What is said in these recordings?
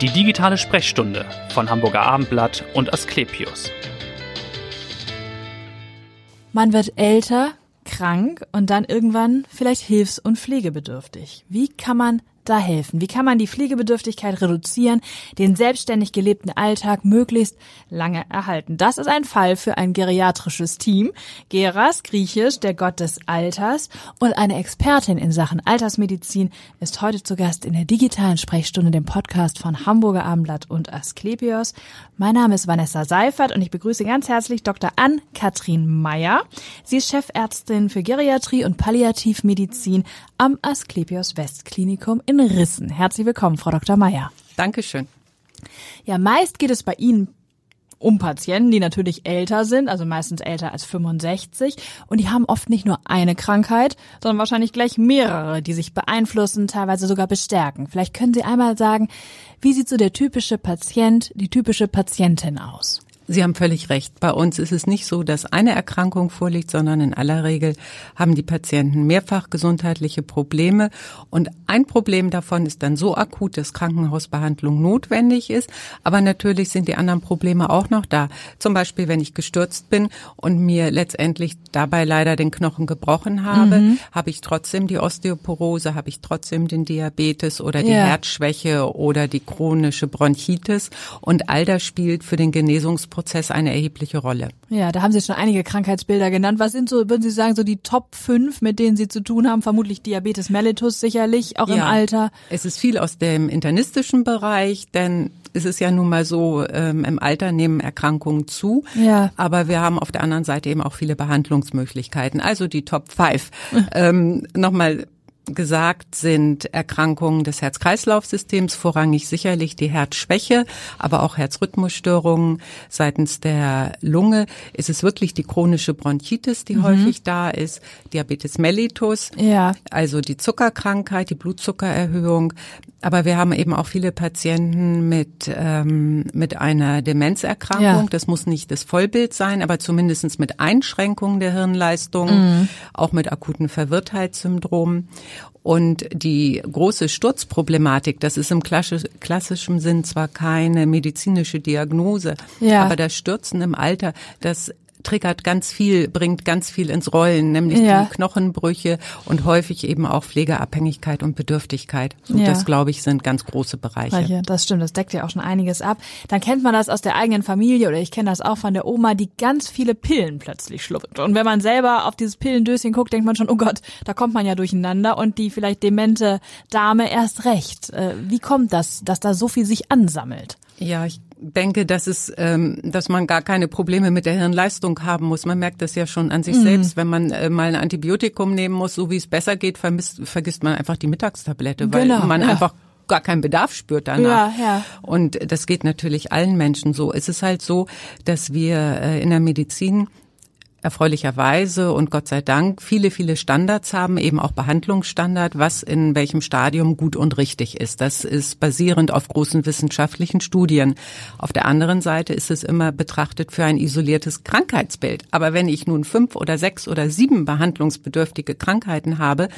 Die digitale Sprechstunde von Hamburger Abendblatt und Asklepios. Man wird älter, krank und dann irgendwann vielleicht hilfs- und pflegebedürftig. Wie kann man da helfen? Wie kann man die Pflegebedürftigkeit reduzieren, den selbstständig gelebten Alltag möglichst lange erhalten? Das ist ein Fall für ein geriatrisches Team. Geras, griechisch, der Gott des Alters und eine Expertin in Sachen Altersmedizin ist heute zu Gast in der digitalen Sprechstunde, dem Podcast von Hamburger Abendblatt und Asklepios. Mein Name ist Vanessa Seifert und ich begrüße ganz herzlich Dr. Ann-Kathrin Meyer. Sie ist Chefärztin für Geriatrie und Palliativmedizin am Asklepios Westklinikum in Rissen. Herzlich willkommen, Frau Dr. Meyer. Dankeschön. Ja, meist geht es bei Ihnen um Patienten, die natürlich älter sind, also meistens älter als 65 und die haben oft nicht nur eine Krankheit, sondern wahrscheinlich gleich mehrere, die sich beeinflussen, teilweise sogar bestärken. Vielleicht können Sie einmal sagen, wie sieht so der typische Patient, die typische Patientin aus? Sie haben völlig recht. Bei uns ist es nicht so, dass eine Erkrankung vorliegt, sondern in aller Regel haben die Patienten mehrfach gesundheitliche Probleme. Und ein Problem davon ist dann so akut, dass Krankenhausbehandlung notwendig ist. Aber natürlich sind die anderen Probleme auch noch da. Zum Beispiel, wenn ich gestürzt bin und mir letztendlich dabei leider den Knochen gebrochen habe, mhm. habe ich trotzdem die Osteoporose, habe ich trotzdem den Diabetes oder die ja. Herzschwäche oder die chronische Bronchitis. Und all das spielt für den Genesungsprozess Prozess eine erhebliche Rolle. Ja, da haben Sie schon einige Krankheitsbilder genannt. Was sind so, würden Sie sagen, so die Top 5, mit denen Sie zu tun haben? Vermutlich Diabetes mellitus sicherlich, auch ja, im Alter. Es ist viel aus dem internistischen Bereich, denn es ist ja nun mal so, ähm, im Alter nehmen Erkrankungen zu. Ja. Aber wir haben auf der anderen Seite eben auch viele Behandlungsmöglichkeiten. Also die Top 5. ähm, Nochmal gesagt sind Erkrankungen des Herz-Kreislauf-Systems, vorrangig sicherlich die Herzschwäche, aber auch Herzrhythmusstörungen seitens der Lunge. Es ist wirklich die chronische Bronchitis, die mhm. häufig da ist, Diabetes mellitus, ja. also die Zuckerkrankheit, die Blutzuckererhöhung. Aber wir haben eben auch viele Patienten mit, ähm, mit einer Demenzerkrankung. Ja. Das muss nicht das Vollbild sein, aber zumindestens mit Einschränkungen der Hirnleistung, mhm. auch mit akuten Verwirrtheitssyndrom. Und die große Sturzproblematik, das ist im klassischen Sinn zwar keine medizinische Diagnose, ja. aber das Stürzen im Alter, das triggert ganz viel, bringt ganz viel ins Rollen, nämlich ja. die Knochenbrüche und häufig eben auch Pflegeabhängigkeit und Bedürftigkeit. Und ja. das, glaube ich, sind ganz große Bereiche. Das stimmt, das deckt ja auch schon einiges ab. Dann kennt man das aus der eigenen Familie oder ich kenne das auch von der Oma, die ganz viele Pillen plötzlich schluckt. Und wenn man selber auf dieses Pillendöschen guckt, denkt man schon, oh Gott, da kommt man ja durcheinander und die vielleicht demente Dame erst recht. Äh, wie kommt das, dass da so viel sich ansammelt? Ja, ich denke, dass es, ähm, dass man gar keine Probleme mit der Hirnleistung haben muss. Man merkt das ja schon an sich mhm. selbst, wenn man äh, mal ein Antibiotikum nehmen muss, so wie es besser geht, vermisst, vergisst man einfach die Mittagstablette, weil genau, man ja. einfach gar keinen Bedarf spürt danach. Ja, ja. Und das geht natürlich allen Menschen so. Es ist halt so, dass wir äh, in der Medizin erfreulicherweise und Gott sei Dank viele, viele Standards haben, eben auch Behandlungsstandard, was in welchem Stadium gut und richtig ist. Das ist basierend auf großen wissenschaftlichen Studien. Auf der anderen Seite ist es immer betrachtet für ein isoliertes Krankheitsbild. Aber wenn ich nun fünf oder sechs oder sieben behandlungsbedürftige Krankheiten habe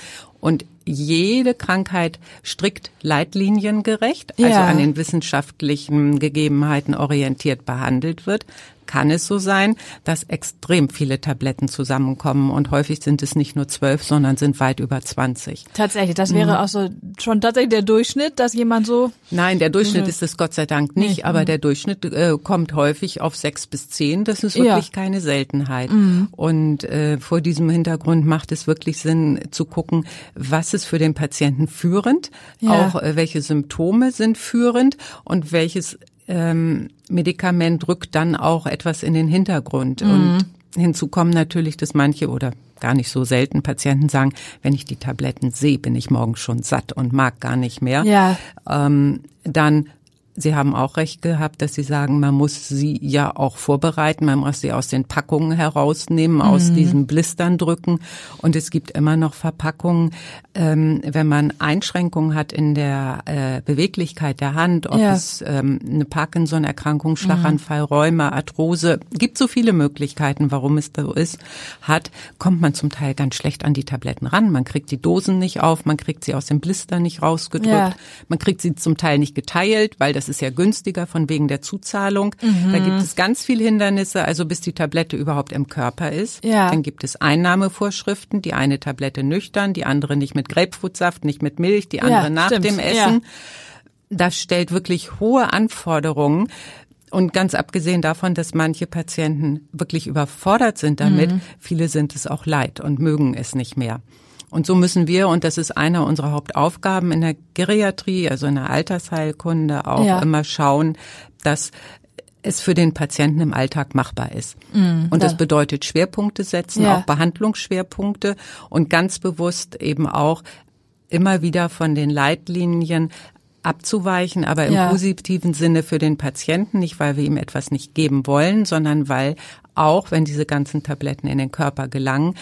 und jede Krankheit strikt leitliniengerecht, also ja. an den wissenschaftlichen Gegebenheiten orientiert behandelt wird, kann es so sein, dass extrem viele Tabletten zusammenkommen und häufig sind es nicht nur zwölf, sondern sind weit über 20. Tatsächlich, das wäre mhm. auch so schon tatsächlich der Durchschnitt, dass jemand so. Nein, der Durchschnitt mhm. ist es Gott sei Dank nicht, mhm. aber der Durchschnitt äh, kommt häufig auf sechs bis zehn. Das ist wirklich ja. keine Seltenheit. Mhm. Und äh, vor diesem Hintergrund macht es wirklich Sinn zu gucken, was ist für den Patienten führend, ja. auch äh, welche Symptome sind führend und welches ähm, Medikament rückt dann auch etwas in den Hintergrund. Mhm. Und hinzu kommen natürlich, dass manche oder gar nicht so selten Patienten sagen, wenn ich die Tabletten sehe, bin ich morgen schon satt und mag gar nicht mehr. Ja. Ähm, dann Sie haben auch recht gehabt, dass Sie sagen, man muss sie ja auch vorbereiten, man muss sie aus den Packungen herausnehmen, mhm. aus diesen Blistern drücken. Und es gibt immer noch Verpackungen, ähm, wenn man Einschränkungen hat in der äh, Beweglichkeit der Hand, ob ja. es ähm, eine Parkinson-Erkrankung, Schlaganfall, mhm. Rheuma, Arthrose, gibt so viele Möglichkeiten, warum es so ist, hat, kommt man zum Teil ganz schlecht an die Tabletten ran. Man kriegt die Dosen nicht auf, man kriegt sie aus dem Blister nicht rausgedrückt, ja. man kriegt sie zum Teil nicht geteilt, weil das Das ist ja günstiger von wegen der Zuzahlung. Mhm. Da gibt es ganz viel Hindernisse, also bis die Tablette überhaupt im Körper ist. Ja. Dann gibt es Einnahmevorschriften, die eine Tablette nüchtern, die andere nicht mit Grapefruitsaft, nicht mit Milch, die andere ja, nach stimmt. dem Essen. Ja. Das stellt wirklich hohe Anforderungen. Und ganz abgesehen davon, dass manche Patienten wirklich überfordert sind damit, mhm. viele sind es auch leid und mögen es nicht mehr. Und so müssen wir, und das ist einer unserer Hauptaufgaben in der Geriatrie, also in der Altersheilkunde, auch ja. immer schauen, dass es für den Patienten im Alltag machbar ist. Mhm, und das bedeutet Schwerpunkte setzen, ja. auch Behandlungsschwerpunkte und ganz bewusst eben auch immer wieder von den Leitlinien abzuweichen, aber im ja. positiven Sinne für den Patienten, nicht weil wir ihm etwas nicht geben wollen, sondern weil auch, wenn diese ganzen Tabletten in den Körper gelangen,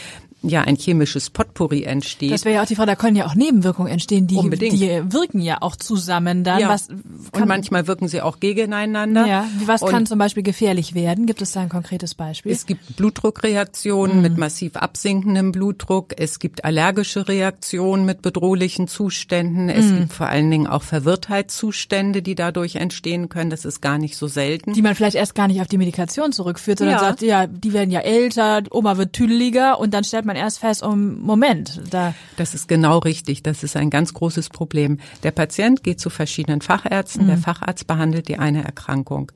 ja ein chemisches Potpourri entsteht. Das wäre ja auch die Frage, da können ja auch Nebenwirkungen entstehen, die, Unbedingt. die wirken ja auch zusammen dann. Ja. Was und manchmal wirken sie auch gegeneinander. Ja. Was und kann zum Beispiel gefährlich werden? Gibt es da ein konkretes Beispiel? Es gibt Blutdruckreaktionen mhm. mit massiv absinkendem Blutdruck. Es gibt allergische Reaktionen mit bedrohlichen Zuständen. Es mhm. gibt vor allen Dingen auch Verwirrtheitszustände, die dadurch entstehen können. Das ist gar nicht so selten. Die man vielleicht erst gar nicht auf die Medikation zurückführt, sondern ja. sagt, ja, die werden ja älter, Oma wird tüdeliger und dann stellt man man erst fest, oh Moment, da. Das ist genau richtig. Das ist ein ganz großes Problem. Der Patient geht zu verschiedenen Fachärzten. Mhm. Der Facharzt behandelt die eine Erkrankung.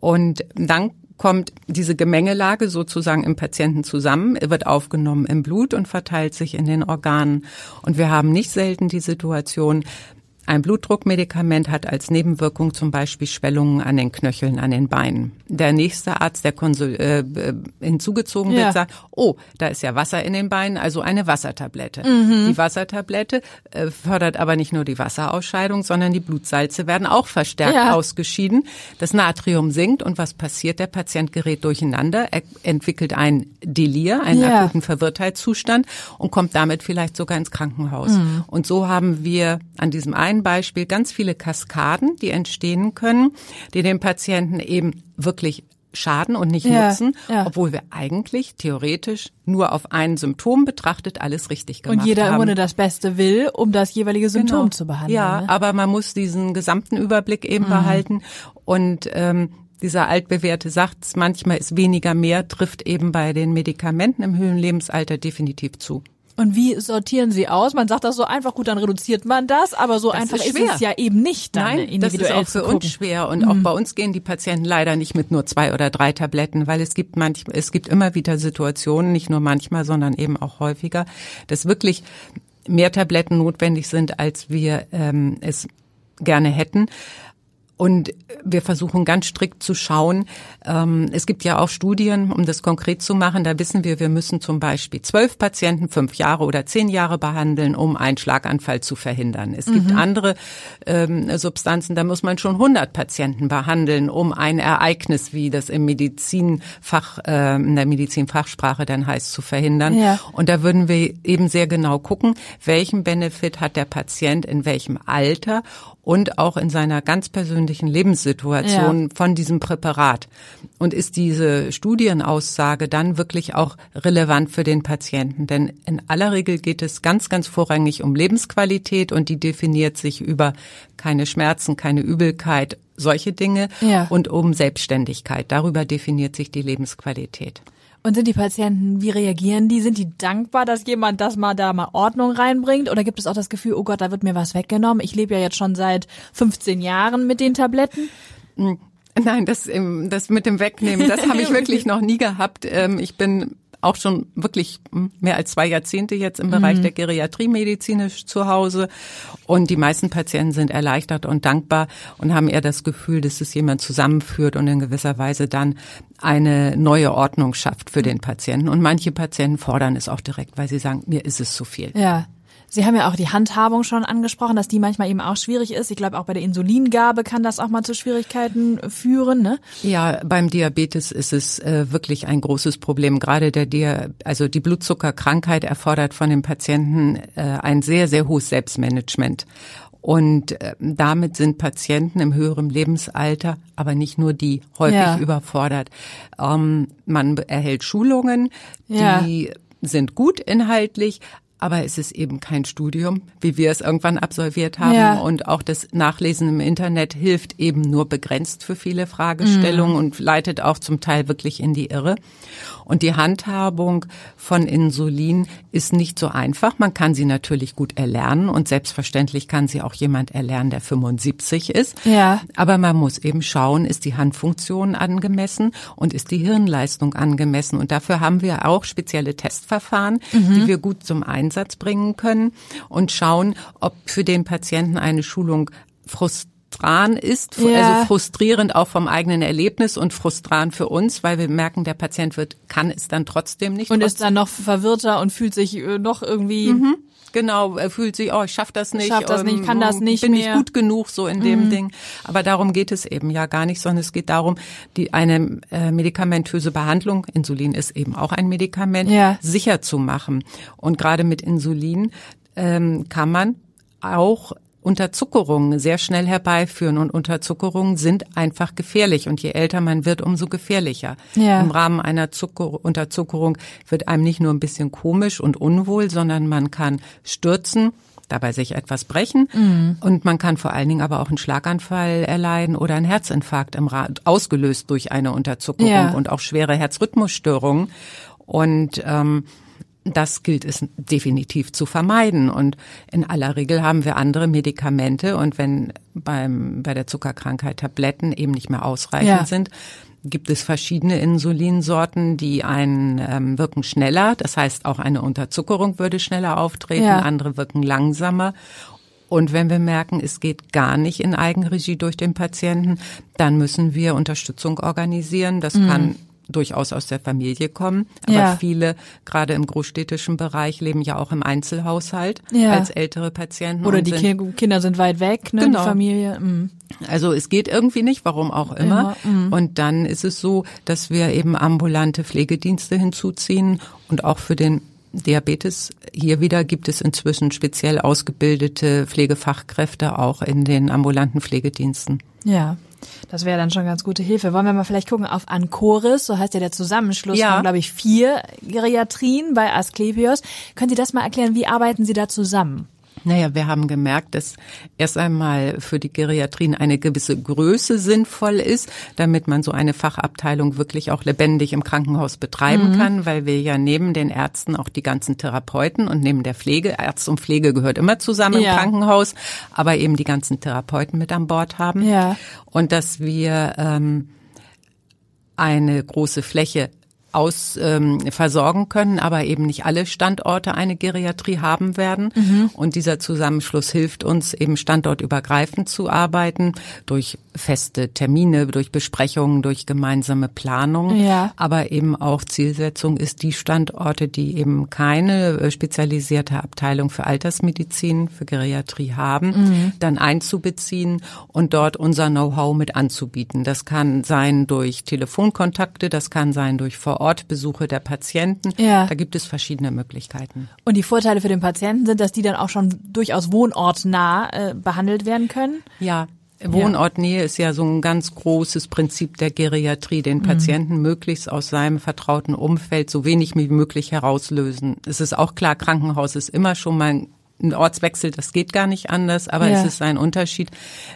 Und dann kommt diese Gemengelage sozusagen im Patienten zusammen, wird aufgenommen im Blut und verteilt sich in den Organen. Und wir haben nicht selten die Situation, ein Blutdruckmedikament hat als Nebenwirkung zum Beispiel Schwellungen an den Knöcheln, an den Beinen. Der nächste Arzt, der konsul, äh, äh, hinzugezogen wird, ja. sagt, oh, da ist ja Wasser in den Beinen, also eine Wassertablette. Mhm. Die Wassertablette äh, fördert aber nicht nur die Wasserausscheidung, sondern die Blutsalze werden auch verstärkt ja. ausgeschieden. Das Natrium sinkt und was passiert? Der Patient gerät durcheinander, er entwickelt ein Delir, einen ja. akuten Verwirrtheitszustand und kommt damit vielleicht sogar ins Krankenhaus. Mhm. Und so haben wir an diesem einen ein Beispiel ganz viele Kaskaden, die entstehen können, die dem Patienten eben wirklich schaden und nicht ja, nutzen, ja. obwohl wir eigentlich theoretisch nur auf ein Symptom betrachtet alles richtig gemacht haben. Und jeder haben. im Grunde das Beste will, um das jeweilige Symptom genau. zu behandeln. Ja, ne? aber man muss diesen gesamten Überblick eben mhm. behalten und ähm, dieser altbewährte Satz, manchmal ist weniger mehr, trifft eben bei den Medikamenten im höheren Lebensalter definitiv zu. Und wie sortieren Sie aus? Man sagt das so einfach, gut, dann reduziert man das, aber so das einfach ist, ist, es ja eben nicht dann Nein, das ist auch für uns schwer und mhm. auch bei uns gehen die Patienten leider nicht mit nur zwei oder drei Tabletten, weil es gibt manchmal, es gibt immer wieder Situationen, nicht nur manchmal, sondern eben auch häufiger, dass wirklich mehr Tabletten notwendig sind, als wir ähm, es gerne hätten. Und wir versuchen ganz strikt zu schauen. Ähm, es gibt ja auch Studien, um das konkret zu machen. Da wissen wir, wir müssen zum Beispiel zwölf Patienten fünf Jahre oder zehn Jahre behandeln, um einen Schlaganfall zu verhindern. Es mhm. gibt andere ähm, Substanzen, da muss man schon 100 Patienten behandeln, um ein Ereignis, wie das im Medizinfach, äh, in der Medizinfachsprache dann heißt, zu verhindern. Ja. Und da würden wir eben sehr genau gucken, welchen Benefit hat der Patient in welchem Alter und auch in seiner ganz persönlichen Lebenssituation ja. von diesem Präparat. Und ist diese Studienaussage dann wirklich auch relevant für den Patienten? Denn in aller Regel geht es ganz, ganz vorrangig um Lebensqualität und die definiert sich über keine Schmerzen, keine Übelkeit, solche Dinge ja. und um Selbstständigkeit. Darüber definiert sich die Lebensqualität. Und sind die Patienten, wie reagieren die? Sind die dankbar, dass jemand das mal da mal Ordnung reinbringt? Oder gibt es auch das Gefühl, oh Gott, da wird mir was weggenommen? Ich lebe ja jetzt schon seit 15 Jahren mit den Tabletten. Hm. Nein, das, das mit dem Wegnehmen, das habe ich wirklich noch nie gehabt. Ähm, ich bin auch schon wirklich mehr als zwei Jahrzehnte jetzt im Bereich mhm. der Geriatrie medizinisch zu Hause. Und die meisten Patienten sind erleichtert und dankbar und haben eher das Gefühl, dass es jemand zusammenführt und in gewisser Weise dann eine neue Ordnung schafft für den Patienten. Und manche Patienten fordern es auch direkt, weil sie sagen, mir ist es zu viel. Ja. Sie haben ja auch die Handhabung schon angesprochen, dass die manchmal eben auch schwierig ist. Ich glaube, auch bei der Insulingabe kann das auch mal zu Schwierigkeiten führen. Ne? Ja, beim Diabetes ist es äh, wirklich ein großes Problem. Gerade der Dia also die Blutzuckerkrankheit erfordert von dem Patienten äh, ein sehr, sehr hohes Selbstmanagement. Und äh, damit sind Patienten im höheren Lebensalter, aber nicht nur die, häufig ja. überfordert. Ähm, man erhält Schulungen, die ja. sind gut inhaltlich, aber es ist eben kein Studium, wie wir es irgendwann absolviert haben. Ja. Und auch das Nachlesen im Internet hilft eben nur begrenzt für viele Fragestellungen mhm. und leitet auch zum Teil wirklich in die Irre. Und die Handhabung von Insulin ist nicht so einfach. Man kann sie natürlich gut erlernen und selbstverständlich kann sie auch jemand erlernen, der 75 ist. Ja. Aber man muss eben schauen, ist die Handfunktion angemessen und ist die Hirnleistung angemessen. Und dafür haben wir auch spezielle Testverfahren, mhm. die wir gut zum Einsatz bringen können und schauen, ob für den Patienten eine Schulung frustran ist, ja. also frustrierend auch vom eigenen Erlebnis und frustrant für uns, weil wir merken, der Patient wird, kann es dann trotzdem nicht. Und trotzdem. ist dann noch verwirrter und fühlt sich äh, noch irgendwie. Mhm. Genau, er fühlt sich, oh, ich schaff das nicht, schaff das nicht, kann das nicht bin mehr. nicht gut genug so in dem mhm. Ding. Aber darum geht es eben ja gar nicht, sondern es geht darum, die eine äh, medikamentöse Behandlung, Insulin ist eben auch ein Medikament, ja. sicher zu machen. Und gerade mit Insulin ähm, kann man auch Unterzuckerungen sehr schnell herbeiführen und Unterzuckerungen sind einfach gefährlich und je älter man wird, umso gefährlicher. Ja. Im Rahmen einer Zucker Unterzuckerung wird einem nicht nur ein bisschen komisch und unwohl, sondern man kann stürzen, dabei sich etwas brechen mhm. und man kann vor allen Dingen aber auch einen Schlaganfall erleiden oder einen Herzinfarkt im Ra ausgelöst durch eine Unterzuckerung ja. und auch schwere Herzrhythmusstörungen und ähm, das gilt es definitiv zu vermeiden. Und in aller Regel haben wir andere Medikamente. Und wenn beim, bei der Zuckerkrankheit Tabletten eben nicht mehr ausreichend ja. sind, gibt es verschiedene Insulinsorten, die einen ähm, wirken schneller. Das heißt, auch eine Unterzuckerung würde schneller auftreten. Ja. Andere wirken langsamer. Und wenn wir merken, es geht gar nicht in Eigenregie durch den Patienten, dann müssen wir Unterstützung organisieren. Das mhm. kann durchaus aus der Familie kommen. Aber ja. viele, gerade im großstädtischen Bereich, leben ja auch im Einzelhaushalt ja. als ältere Patienten. Oder die sind, Kinder sind weit weg, ne, genau. die Familie. Mhm. Also es geht irgendwie nicht, warum auch immer. Mhm. Und dann ist es so, dass wir eben ambulante Pflegedienste hinzuziehen und auch für den Diabetes. Hier wieder gibt es inzwischen speziell ausgebildete Pflegefachkräfte auch in den ambulanten Pflegediensten. Ja, das wäre dann schon ganz gute Hilfe. Wollen wir mal vielleicht gucken auf Ancoris, so heißt ja der Zusammenschluss ja. von, glaube ich, vier Geriatrien bei Asklepios. Können Sie das mal erklären, wie arbeiten Sie da zusammen? Naja, wir haben gemerkt, dass erst einmal für die Geriatrien eine gewisse Größe sinnvoll ist, damit man so eine Fachabteilung wirklich auch lebendig im Krankenhaus betreiben mhm. kann, weil wir ja neben den Ärzten auch die ganzen Therapeuten und neben der Pflege, Arzt und Pflege gehört immer zusammen ja. im Krankenhaus, aber eben die ganzen Therapeuten mit an Bord haben. Ja. Und dass wir ähm, eine große Fläche aus ähm, versorgen können, aber eben nicht alle Standorte eine Geriatrie haben werden. Mhm. Und dieser Zusammenschluss hilft uns eben standortübergreifend zu arbeiten durch feste Termine, durch Besprechungen, durch gemeinsame Planung. Ja. Aber eben auch Zielsetzung ist die Standorte, die eben keine äh, spezialisierte Abteilung für Altersmedizin, für Geriatrie haben, mhm. dann einzubeziehen und dort unser Know-how mit anzubieten. Das kann sein durch Telefonkontakte, das kann sein durch Vor Ortbesuche der Patienten. Ja. Da gibt es verschiedene Möglichkeiten. Und die Vorteile für den Patienten sind, dass die dann auch schon durchaus wohnortnah äh, behandelt werden können? Ja, Wohnortnähe ist ja so ein ganz großes Prinzip der Geriatrie, den mhm. Patienten mhm. möglichst aus seinem vertrauten Umfeld so wenig wie möglich herauslösen. Es ist auch klar, Krankenhaus ist immer schon mal ein Ortswechsel, das geht gar nicht anders, aber ja. es ist ein Unterschied,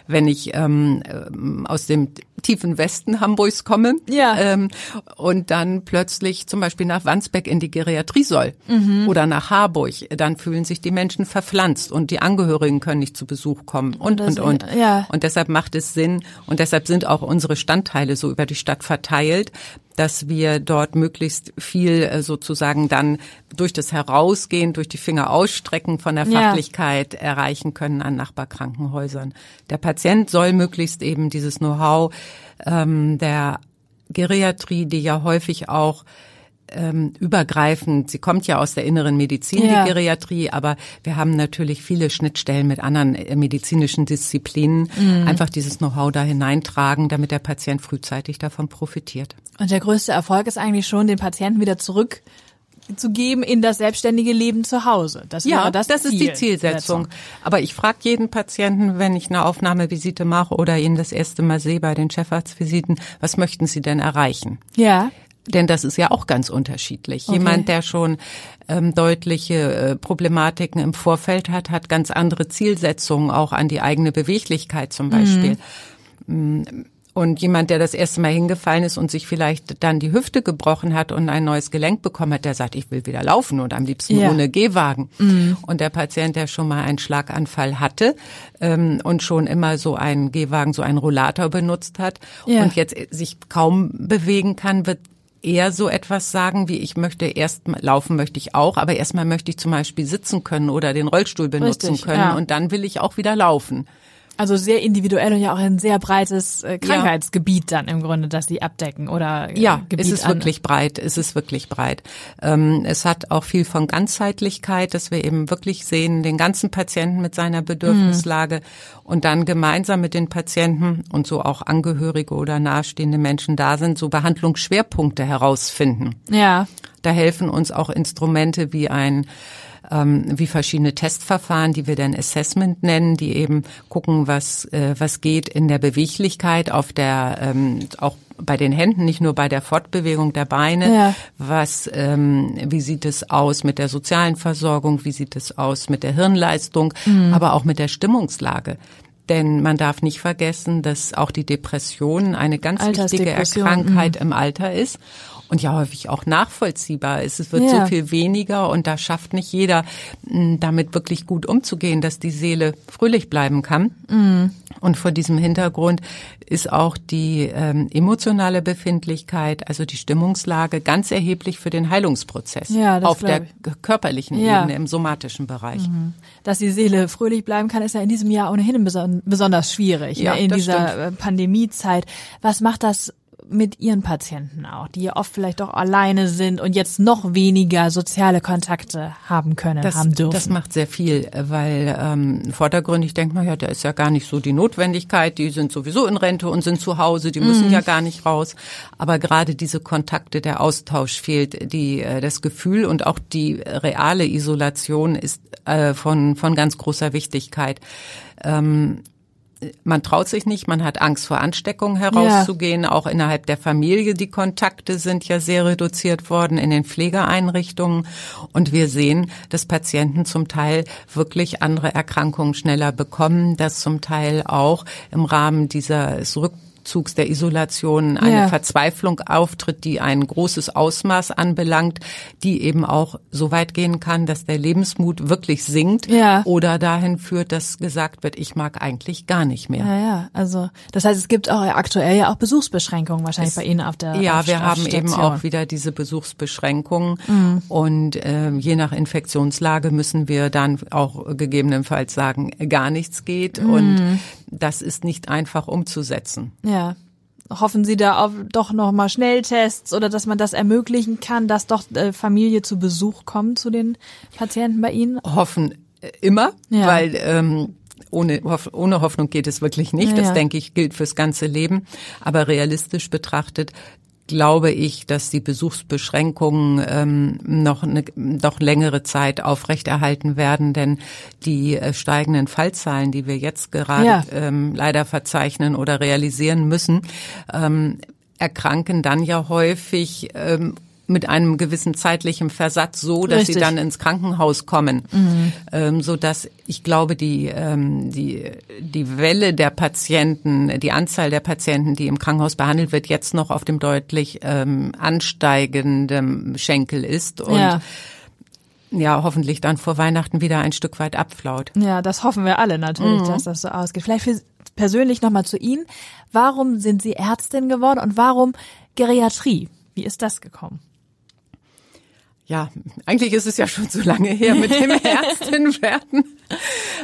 wenn ich ähm, aus dem tiefen Westen Hamburgs komme ja. ähm, und dann plötzlich zum Beispiel nach Wandsbeck in die Geriatrie soll mhm. oder nach Harburg, dann fühlen sich die Menschen verpflanzt und die Angehörigen können nicht zu Besuch kommen und, und, und. Ja. Und deshalb macht es Sinn und deshalb sind auch unsere Standteile so über die Stadt verteilt, dass wir dort möglichst viel äh, sozusagen dann durch das Herausgehen, durch die Finger ausstrecken von der Fachlichkeit ja. erreichen können an Nachbarkrankenhäusern. Der Patient soll möglichst eben dieses Know-how ähm, der Geriatrie, die ja häufig auch ähm, übergreifend. Sie kommt ja aus der inneren Medizin, ja. die Geriatrie, aber wir haben natürlich viele Schnittstellen mit anderen äh, medizinischen Disziplinen. Mhm. Einfach dieses Know-how da hineintragen, damit der Patient frühzeitig davon profitiert. Und der größte Erfolg ist eigentlich schon, den Patienten wieder zurück zu geben in das selbstständige Leben zu Hause. Das ja, das, das ist die Zielsetzung. Aber ich frage jeden Patienten, wenn ich eine Aufnahmevisite mache oder ihn das erste Mal sehe bei den Chefarztvisiten, was möchten Sie denn erreichen? Ja Denn das ist ja auch ganz unterschiedlich. Okay. Jemand, der schon ähm, deutliche äh, Problematiken im Vorfeld hat, hat ganz andere Zielsetzungen auch an die eigene Beweglichkeit zum Beispiel. Mhm. Und jemand, der das erste Mal hingefallen ist und sich vielleicht dann die Hüfte gebrochen hat und ein neues Gelenk bekommen hat, der sagt, ich will wieder laufen und am liebsten ja. ohne Gehwagen. Mhm. Und der Patient, der schon mal einen Schlaganfall hatte ähm, und schon immer so einen Gehwagen, so einen Rollator benutzt hat ja. und jetzt sich kaum bewegen kann, wird eher so etwas sagen wie ich möchte erst laufen möchte ich auch, aber erstmal möchte ich zum Beispiel sitzen können oder den Rollstuhl benutzen Richtig, können ja. und dann will ich auch wieder laufen. Also sehr individuell und ja auch ein sehr breites äh, Krankheitsgebiet ja. dann im Grunde, das sie abdecken oder äh, ja, Gebiet es ist an. wirklich breit, es ist wirklich breit. Ähm, es hat auch viel von Ganzheitlichkeit, dass wir eben wirklich sehen den ganzen Patienten mit seiner Bedürfnislage mhm. und dann gemeinsam mit den Patienten und so auch Angehörige oder nahestehende Menschen da sind, so Behandlungsschwerpunkte herausfinden. Ja. Da helfen uns auch Instrumente wie ein ähm, wie verschiedene Testverfahren, die wir dann Assessment nennen, die eben gucken, was, äh, was geht in der Beweglichkeit auf der, ähm, auch bei den Händen, nicht nur bei der Fortbewegung der Beine. Ja. Was, ähm, wie sieht es aus mit der sozialen Versorgung? Wie sieht es aus mit der Hirnleistung? Mhm. Aber auch mit der Stimmungslage. Denn man darf nicht vergessen, dass auch die Depression eine ganz wichtige Krankheit mhm. im Alter ist und ja häufig auch nachvollziehbar ist. Es wird ja. so viel weniger und da schafft nicht jeder, damit wirklich gut umzugehen, dass die Seele fröhlich bleiben kann. Mhm. Und vor diesem Hintergrund ist auch die ähm, emotionale Befindlichkeit, also die Stimmungslage, ganz erheblich für den Heilungsprozess ja, auf der körperlichen ja. Ebene, im somatischen Bereich. Mhm. Dass die Seele fröhlich bleiben kann, ist ja in diesem Jahr ohnehin besonders schwierig, ja, ne? in dieser stimmt. Äh, Pandemiezeit. Was macht das mit ihren Patienten auch, die ja oft vielleicht doch alleine sind und jetzt noch weniger soziale Kontakte haben können, das, haben dürfen. Das macht sehr viel, weil ähm, vordergründig denkt man ja, da ist ja gar nicht so die Notwendigkeit, die sind sowieso in Rente und sind zu Hause, die müssen mhm. ja gar nicht raus. Aber gerade diese Kontakte, der Austausch fehlt, die äh, das Gefühl und auch die reale Isolation ist äh, von von ganz großer Wichtigkeit. Ähm, man traut sich nicht, man hat Angst vor Ansteckung herauszugehen. Ja. Auch innerhalb der Familie, die Kontakte sind ja sehr reduziert worden in den Pflegeeinrichtungen. Und wir sehen, dass Patienten zum Teil wirklich andere Erkrankungen schneller bekommen, dass zum Teil auch im Rahmen dieses Rück Rückzugs, der Isolation eine ja. Verzweiflung auftritt, die ein großes Ausmaß anbelangt, die eben auch so weit gehen kann, dass der Lebensmut wirklich sinkt ja. oder dahin führt, dass gesagt wird, ich mag eigentlich gar nicht mehr. Ja, ja, also das heißt, es gibt auch aktuell ja auch Besuchsbeschränkungen wahrscheinlich es, bei Ihnen auf der Ja, auf, wir auf haben Station. eben auch wieder diese Besuchsbeschränkungen mhm. und äh, je nach Infektionslage müssen wir dann auch gegebenenfalls sagen, gar nichts geht mhm. und das ist nicht einfach umzusetzen. Ja. Hoffen Sie da auf doch noch mal Schnelltests oder dass man das ermöglichen kann, dass doch äh, Familie zu Besuch kommt zu den Patienten bei Ihnen? Hoffen äh, immer, ja. weil ähm, ohne, ohne Hoffnung geht es wirklich nicht. Ja, das, denke ich, gilt fürs ganze Leben. Aber realistisch betrachtet glaube ich, dass die Besuchsbeschränkungen ähm, noch eine doch längere Zeit aufrechterhalten werden, denn die äh, steigenden Fallzahlen, die wir jetzt gerade ja. ähm, leider verzeichnen oder realisieren müssen, ähm, erkranken dann ja häufig ähm, mit einem gewissen zeitlichen Versatz so, dass Richtig. sie dann ins Krankenhaus kommen, mhm. ähm, so dass ich glaube, die ähm, die die Welle der Patienten, die Anzahl der Patienten, die im Krankenhaus behandelt wird, jetzt noch auf dem deutlich ähm, ansteigenden Schenkel ist und ja ja, hoffentlich dann vor Weihnachten wieder ein Stück weit abflaut. Ja, das hoffen wir alle natürlich, mhm. dass das so ausgeht. Vielleicht für persönlich nochmal zu Ihnen. Warum sind Sie Ärztin geworden und warum Geriatrie? Wie ist das gekommen? Ja, eigentlich ist es ja schon so lange her mit dem Ärztin werden.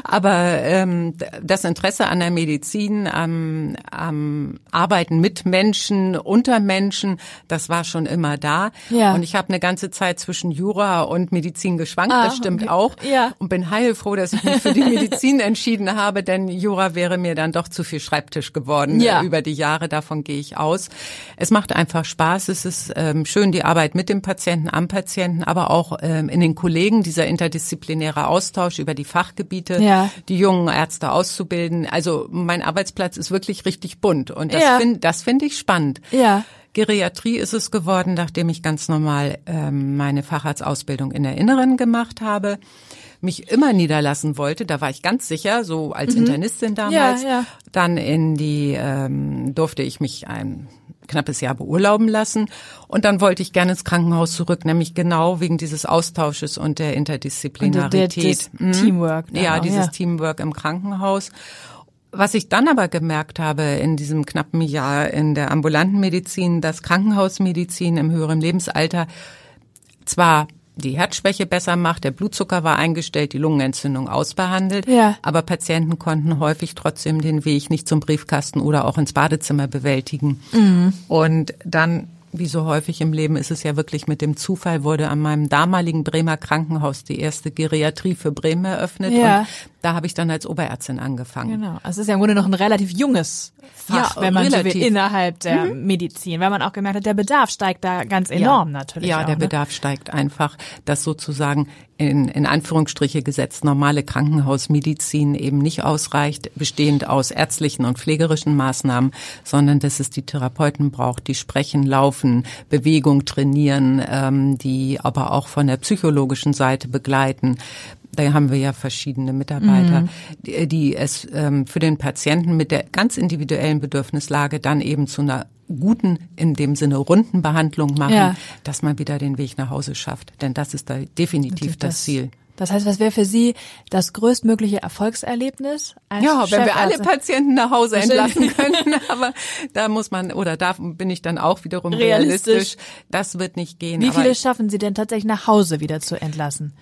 Aber ähm, das Interesse an der Medizin, am, am Arbeiten mit Menschen, unter Menschen, das war schon immer da. Ja. Und ich habe eine ganze Zeit zwischen Jura und Medizin geschwankt, ah, das stimmt okay. auch. Ja. Und bin heilfroh, dass ich mich für die Medizin entschieden habe, denn Jura wäre mir dann doch zu viel Schreibtisch geworden ja. über die Jahre. Davon gehe ich aus. Es macht einfach Spaß. Es ist ähm, schön, die Arbeit mit dem Patienten, am Patienten Patienten, aber auch ähm, in den Kollegen, dieser interdisziplinäre Austausch über die Fach Fachgebiete, ja. die jungen Ärzte auszubilden. Also mein Arbeitsplatz ist wirklich richtig bunt und das ja. finde das finde ich spannend. Ja. Geriatrie ist es geworden, nachdem ich ganz normal ähm, meine Facharztausbildung in der Inneren gemacht habe mich immer niederlassen wollte, da war ich ganz sicher, so als mhm. Internistin damals. Ja, ja. Dann in die ähm, durfte ich mich ein knappes Jahr beurlauben lassen und dann wollte ich gerne ins Krankenhaus zurück, nämlich genau wegen dieses Austausches und der Interdisziplinarität. Und der, mhm. Teamwork. Ja, dieses ja. Teamwork im Krankenhaus. Was ich dann aber gemerkt habe in diesem knappen Jahr in der ambulanten Medizin, dass Krankenhausmedizin im höheren Lebensalter zwar die Herzschwäche besser macht, der Blutzucker war eingestellt, die Lungenentzündung ausbehandelt, ja. aber Patienten konnten häufig trotzdem den Weg nicht zum Briefkasten oder auch ins Badezimmer bewältigen. Mhm. Und dann wie so häufig im Leben ist es ja wirklich mit dem Zufall, wurde an meinem damaligen Bremer Krankenhaus die erste Geriatrie für Bremen eröffnet. Ja. Und da habe ich dann als Oberärztin angefangen. Genau. Also es ist ja im Grunde noch ein relativ junges Fach, ja, wenn man relativ. so will, innerhalb der mhm. Medizin, weil man auch gemerkt hat, der Bedarf steigt da ganz enorm ja. natürlich. Ja, auch, der ne? Bedarf steigt einfach, dass sozusagen in, in Anführungsstriche gesetzt normale Krankenhausmedizin eben nicht ausreicht, bestehend aus ärztlichen und pflegerischen Maßnahmen, sondern dass es die Therapeuten braucht, die sprechen, laufen, Bewegung trainieren, ähm, die aber auch von der psychologischen Seite begleiten, da haben wir ja verschiedene Mitarbeiter, mhm. die, die, es ähm, für den Patienten mit der ganz individuellen Bedürfnislage dann eben zu einer guten, in dem Sinne runden Behandlung machen, ja. dass man wieder den Weg nach Hause schafft. Denn das ist da definitiv das, das Ziel. Das heißt, was wäre für Sie das größtmögliche Erfolgserlebnis? Als ja, wenn wir alle Patienten nach Hause entlassen könnten, aber da muss man oder da bin ich dann auch wiederum realistisch. realistisch. Das wird nicht gehen. Wie viele schaffen Sie denn tatsächlich nach Hause wieder zu entlassen?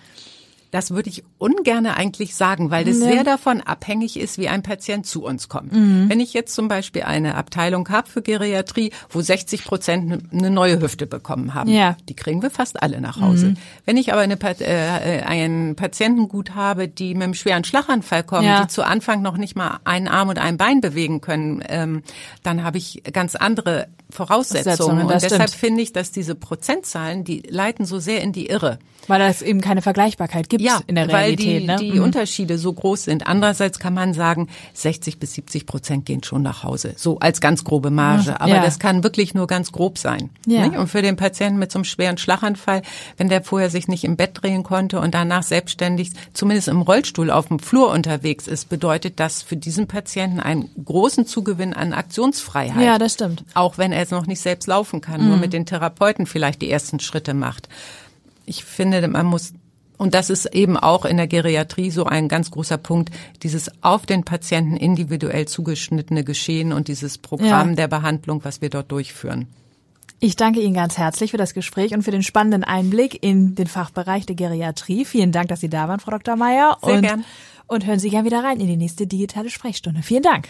Das würde ich ungerne eigentlich sagen, weil das nee. sehr davon abhängig ist, wie ein Patient zu uns kommt. Mhm. Wenn ich jetzt zum Beispiel eine Abteilung habe für Geriatrie, wo 60 Prozent eine neue Hüfte bekommen haben, ja. die kriegen wir fast alle nach Hause. Mhm. Wenn ich aber eine, äh, einen Patientengut habe, die mit einem schweren Schlaganfall kommen, ja. die zu Anfang noch nicht mal einen Arm und ein Bein bewegen können, ähm, dann habe ich ganz andere Voraussetzungen. Und deshalb finde ich, dass diese Prozentzahlen, die leiten so sehr in die Irre. Weil es eben keine Vergleichbarkeit gibt ja, in der Realität. Weil die, ne? die mhm. Unterschiede so groß sind. Andererseits kann man sagen, 60 bis 70 Prozent gehen schon nach Hause. So als ganz grobe Marge. Aber ja. das kann wirklich nur ganz grob sein. Ja. Und für den Patienten mit so einem schweren Schlaganfall, wenn der vorher sich nicht im Bett drehen konnte und danach selbstständig zumindest im Rollstuhl auf dem Flur unterwegs ist, bedeutet das für diesen Patienten einen großen Zugewinn an Aktionsfreiheit. Ja, das stimmt. Auch wenn er jetzt noch nicht selbst laufen kann, mhm. nur mit den Therapeuten vielleicht die ersten Schritte macht. Ich finde, man muss und das ist eben auch in der Geriatrie so ein ganz großer Punkt, dieses auf den Patienten individuell zugeschnittene Geschehen und dieses Programm ja. der Behandlung, was wir dort durchführen. Ich danke Ihnen ganz herzlich für das Gespräch und für den spannenden Einblick in den Fachbereich der Geriatrie. Vielen Dank, dass Sie da waren, Frau Dr. Meyer. Sehr und, gern. Und hören Sie gern wieder rein in die nächste digitale Sprechstunde. Vielen Dank.